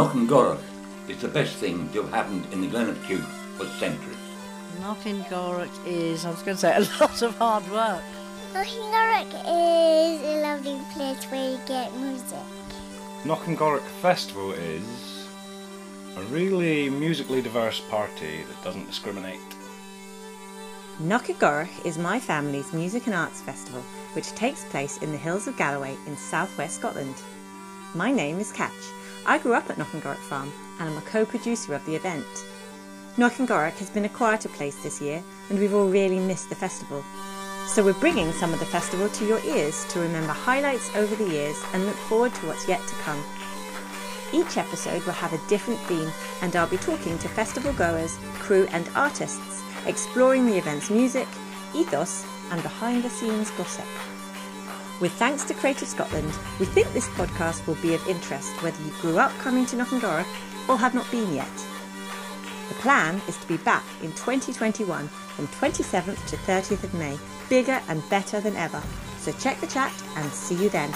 Knockengorroch is the best thing to have happened in the Glen of Cute for centuries. Knockengorroch is, I was going to say, a lot of hard work. Knockengorroch is a lovely place where you get music. Knockengorroch Festival is a really musically diverse party that doesn't discriminate. Knockengorroch is my family's music and arts festival, which takes place in the hills of Galloway in southwest Scotland. My name is Catch. I grew up at Knockengorroch Farm and I'm a co-producer of the event. Knockengorroch has been a quieter place this year and we've all really missed the festival. So we're bringing some of the festival to your ears to remember highlights over the years and look forward to what's yet to come. Each episode will have a different theme and I'll be talking to festival goers, crew and artists, exploring the event's music, ethos and behind the scenes gossip. With thanks to Creative Scotland, we think this podcast will be of interest whether you grew up coming to Knockengorroch or have not been yet. The plan is to be back in 2021 from 27th to 30th of May, bigger and better than ever. So check the chat and see you then.